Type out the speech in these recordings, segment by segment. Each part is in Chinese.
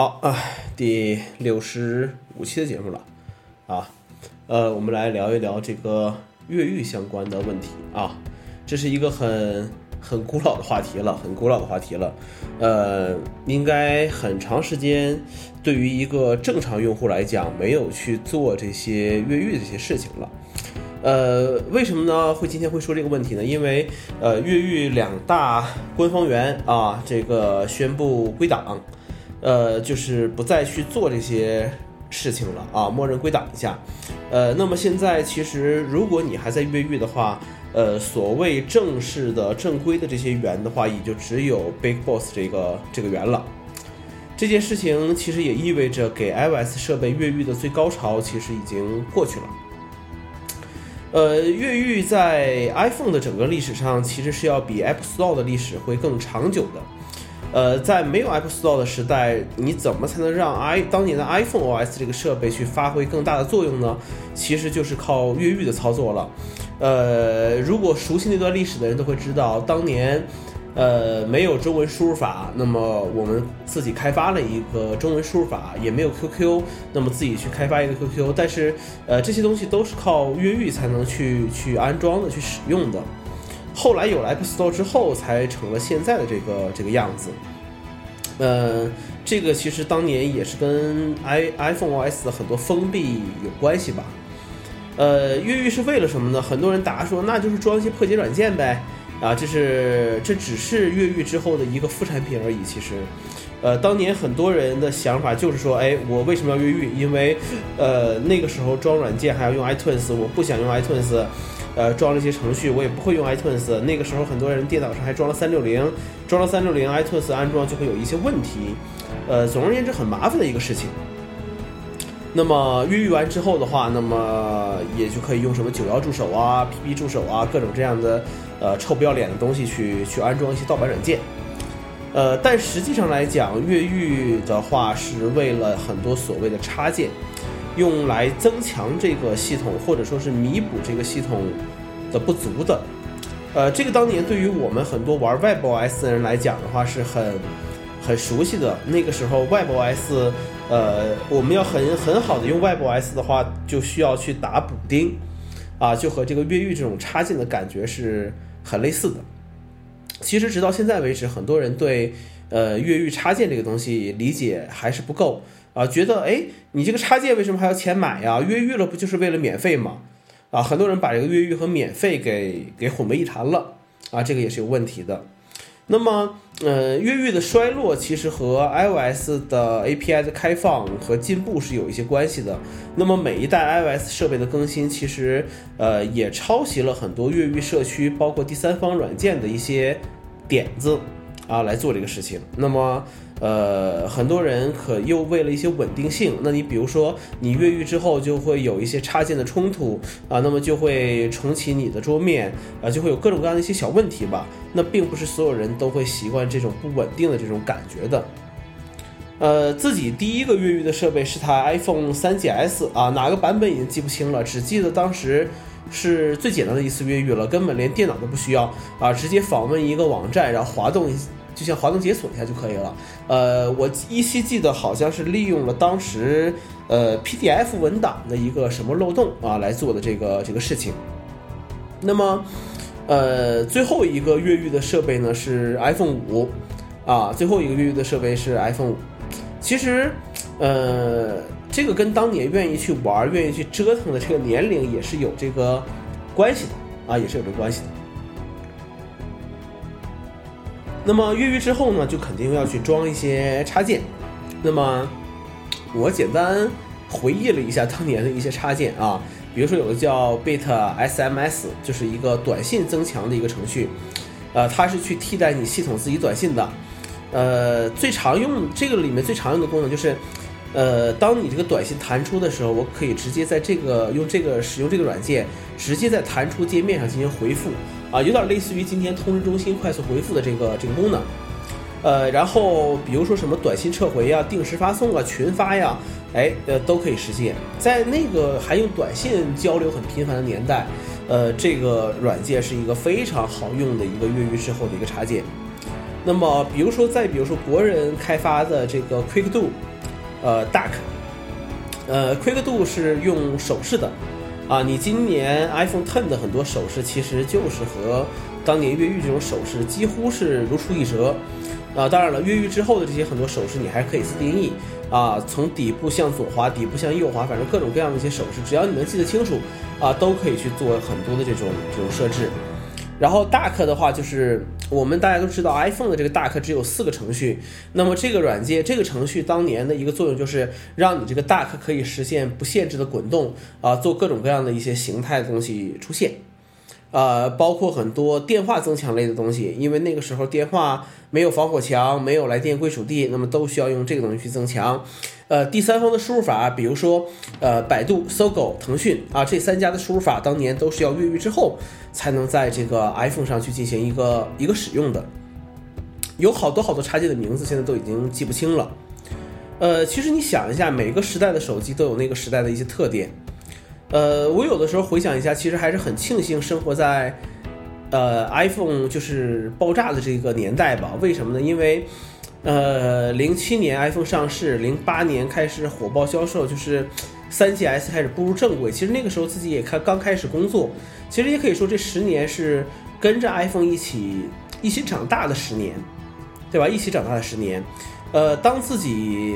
好啊，第六十五期的节目了啊，呃，我们来聊一聊这个越狱相关的问题啊，这是一个很很古老的话题了，很古老的话题了，呃，应该很长时间对于一个正常用户来讲，没有去做这些越狱这些事情了。呃，为什么呢？会今天会说这个问题呢？因为呃，越狱两大官方源啊，这个宣布归档，呃，就是不再去做这些事情了啊，默认归档一下。呃，那么现在其实如果你还在越狱的话，呃，所谓正式的正规的这些源的话，也就只有 Big Boss 这个这个源了。这件事情其实也意味着给 iOS 设备越狱的最高潮其实已经过去了。呃，越狱在 iPhone 的整个历史上，其实是要比 App Store 的历史会更长久的。呃，在没有 App Store 的时代，你怎么才能让 i 当年的 iPhone OS 这个设备去发挥更大的作用呢？其实就是靠越狱的操作了。呃，如果熟悉那段历史的人都会知道，当年。呃，没有中文输入法，那么我们自己开发了一个中文输入法，也没有 QQ，那么自己去开发一个 QQ，但是呃，这些东西都是靠越狱才能去去安装的、去使用的。后来有了 App Store 之后，才成了现在的这个这个样子。呃，这个其实当年也是跟 i iPhone OS 的很多封闭有关系吧。呃，越狱是为了什么呢？很多人答说，那就是装一些破解软件呗。啊，这是这只是越狱之后的一个副产品而已。其实，呃，当年很多人的想法就是说，哎，我为什么要越狱？因为，呃，那个时候装软件还要用 iTunes，我不想用 iTunes，呃，装了一些程序，我也不会用 iTunes。那个时候很多人电脑上还装了三六零，装了三六零，iTunes 安装就会有一些问题。呃，总而言之，很麻烦的一个事情。那么越狱完之后的话，那么也就可以用什么九幺助手啊、PP 助手啊，各种这样的呃臭不要脸的东西去去安装一些盗版软件。呃，但实际上来讲，越狱的话是为了很多所谓的插件，用来增强这个系统或者说是弥补这个系统的不足的。呃，这个当年对于我们很多玩 WebOS 的人来讲的话是很很熟悉的。那个时候 WebOS。呃，我们要很很好的用 WebOS 的话，就需要去打补丁，啊，就和这个越狱这种插件的感觉是很类似的。其实直到现在为止，很多人对呃越狱插件这个东西理解还是不够啊，觉得哎，你这个插件为什么还要钱买呀？越狱了不就是为了免费吗？啊，很多人把这个越狱和免费给给混为一谈了啊，这个也是有问题的。那么，呃，越狱的衰落其实和 iOS 的 API 的开放和进步是有一些关系的。那么每一代 iOS 设备的更新，其实呃也抄袭了很多越狱社区，包括第三方软件的一些点子啊来做这个事情。那么。呃，很多人可又为了一些稳定性，那你比如说你越狱之后就会有一些插件的冲突啊，那么就会重启你的桌面啊，就会有各种各样的一些小问题吧。那并不是所有人都会习惯这种不稳定的这种感觉的。呃，自己第一个越狱的设备是台 iPhone 3GS 啊，哪个版本已经记不清了，只记得当时是最简单的一次越狱了，根本连电脑都不需要啊，直接访问一个网站，然后滑动。就像滑动解锁一下就可以了。呃，我依稀记得好像是利用了当时呃 PDF 文档的一个什么漏洞啊来做的这个这个事情。那么，呃，最后一个越狱的设备呢是 iPhone 五啊，最后一个越狱的设备是 iPhone 五。其实，呃，这个跟当年愿意去玩、愿意去折腾的这个年龄也是有这个关系的啊，也是有这个关系的。那么越狱之后呢，就肯定要去装一些插件。那么我简单回忆了一下当年的一些插件啊，比如说有个叫 Bit SMS，就是一个短信增强的一个程序，呃，它是去替代你系统自己短信的。呃，最常用这个里面最常用的功能就是，呃，当你这个短信弹出的时候，我可以直接在这个用这个使用这个软件，直接在弹出界面上进行回复。啊，有点类似于今天通知中心快速回复的这个这个功能，呃，然后比如说什么短信撤回呀、定时发送啊、群发呀，哎，呃，都可以实现。在那个还用短信交流很频繁的年代，呃，这个软件是一个非常好用的一个越狱之后的一个插件。那么，比如说再比如说国人开发的这个 Quick Do，呃，Duck，呃，Quick Do 是用手势的，啊，你今年 iPhone Ten 的很多手势其实就是和当年越狱这种手势几乎是如出一辙，啊，当然了，越狱之后的这些很多手势你还可以自定义，啊，从底部向左滑，底部向右滑，反正各种各样的一些手势，只要你能记得清楚，啊，都可以去做很多的这种这种设置。然后 Duck 的话，就是我们大家都知道，iPhone 的这个 Duck 只有四个程序。那么这个软件、这个程序当年的一个作用，就是让你这个 Duck 可以实现不限制的滚动啊，做各种各样的一些形态的东西出现。呃，包括很多电话增强类的东西，因为那个时候电话没有防火墙，没有来电归属地，那么都需要用这个东西去增强。呃，第三方的输入法，比如说呃，百度、搜狗、腾讯啊，这三家的输入法当年都是要越狱之后才能在这个 iPhone 上去进行一个一个使用的。有好多好多插件的名字现在都已经记不清了。呃，其实你想一下，每个时代的手机都有那个时代的一些特点。呃，我有的时候回想一下，其实还是很庆幸生活在，呃，iPhone 就是爆炸的这个年代吧？为什么呢？因为，呃，零七年 iPhone 上市，零八年开始火爆销售，就是三 GS 开始步入正轨。其实那个时候自己也开刚开始工作，其实也可以说这十年是跟着 iPhone 一起一起长大的十年，对吧？一起长大的十年。呃，当自己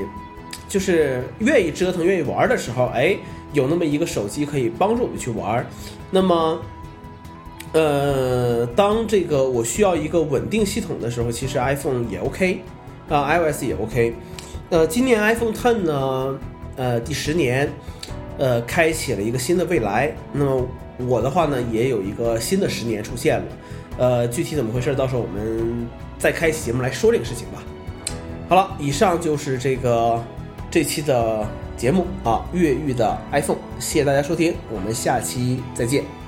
就是愿意折腾、愿意玩的时候，哎。有那么一个手机可以帮助我们去玩，那么，呃，当这个我需要一个稳定系统的时候，其实 iPhone 也 OK，啊，iOS 也 OK。呃，今年 iPhone Ten 呢，呃，第十年，呃，开启了一个新的未来。那么我的话呢，也有一个新的十年出现了。呃，具体怎么回事，到时候我们再开一期节目来说这个事情吧。好了，以上就是这个这期的。节目啊，越狱的 iPhone，谢谢大家收听，我们下期再见。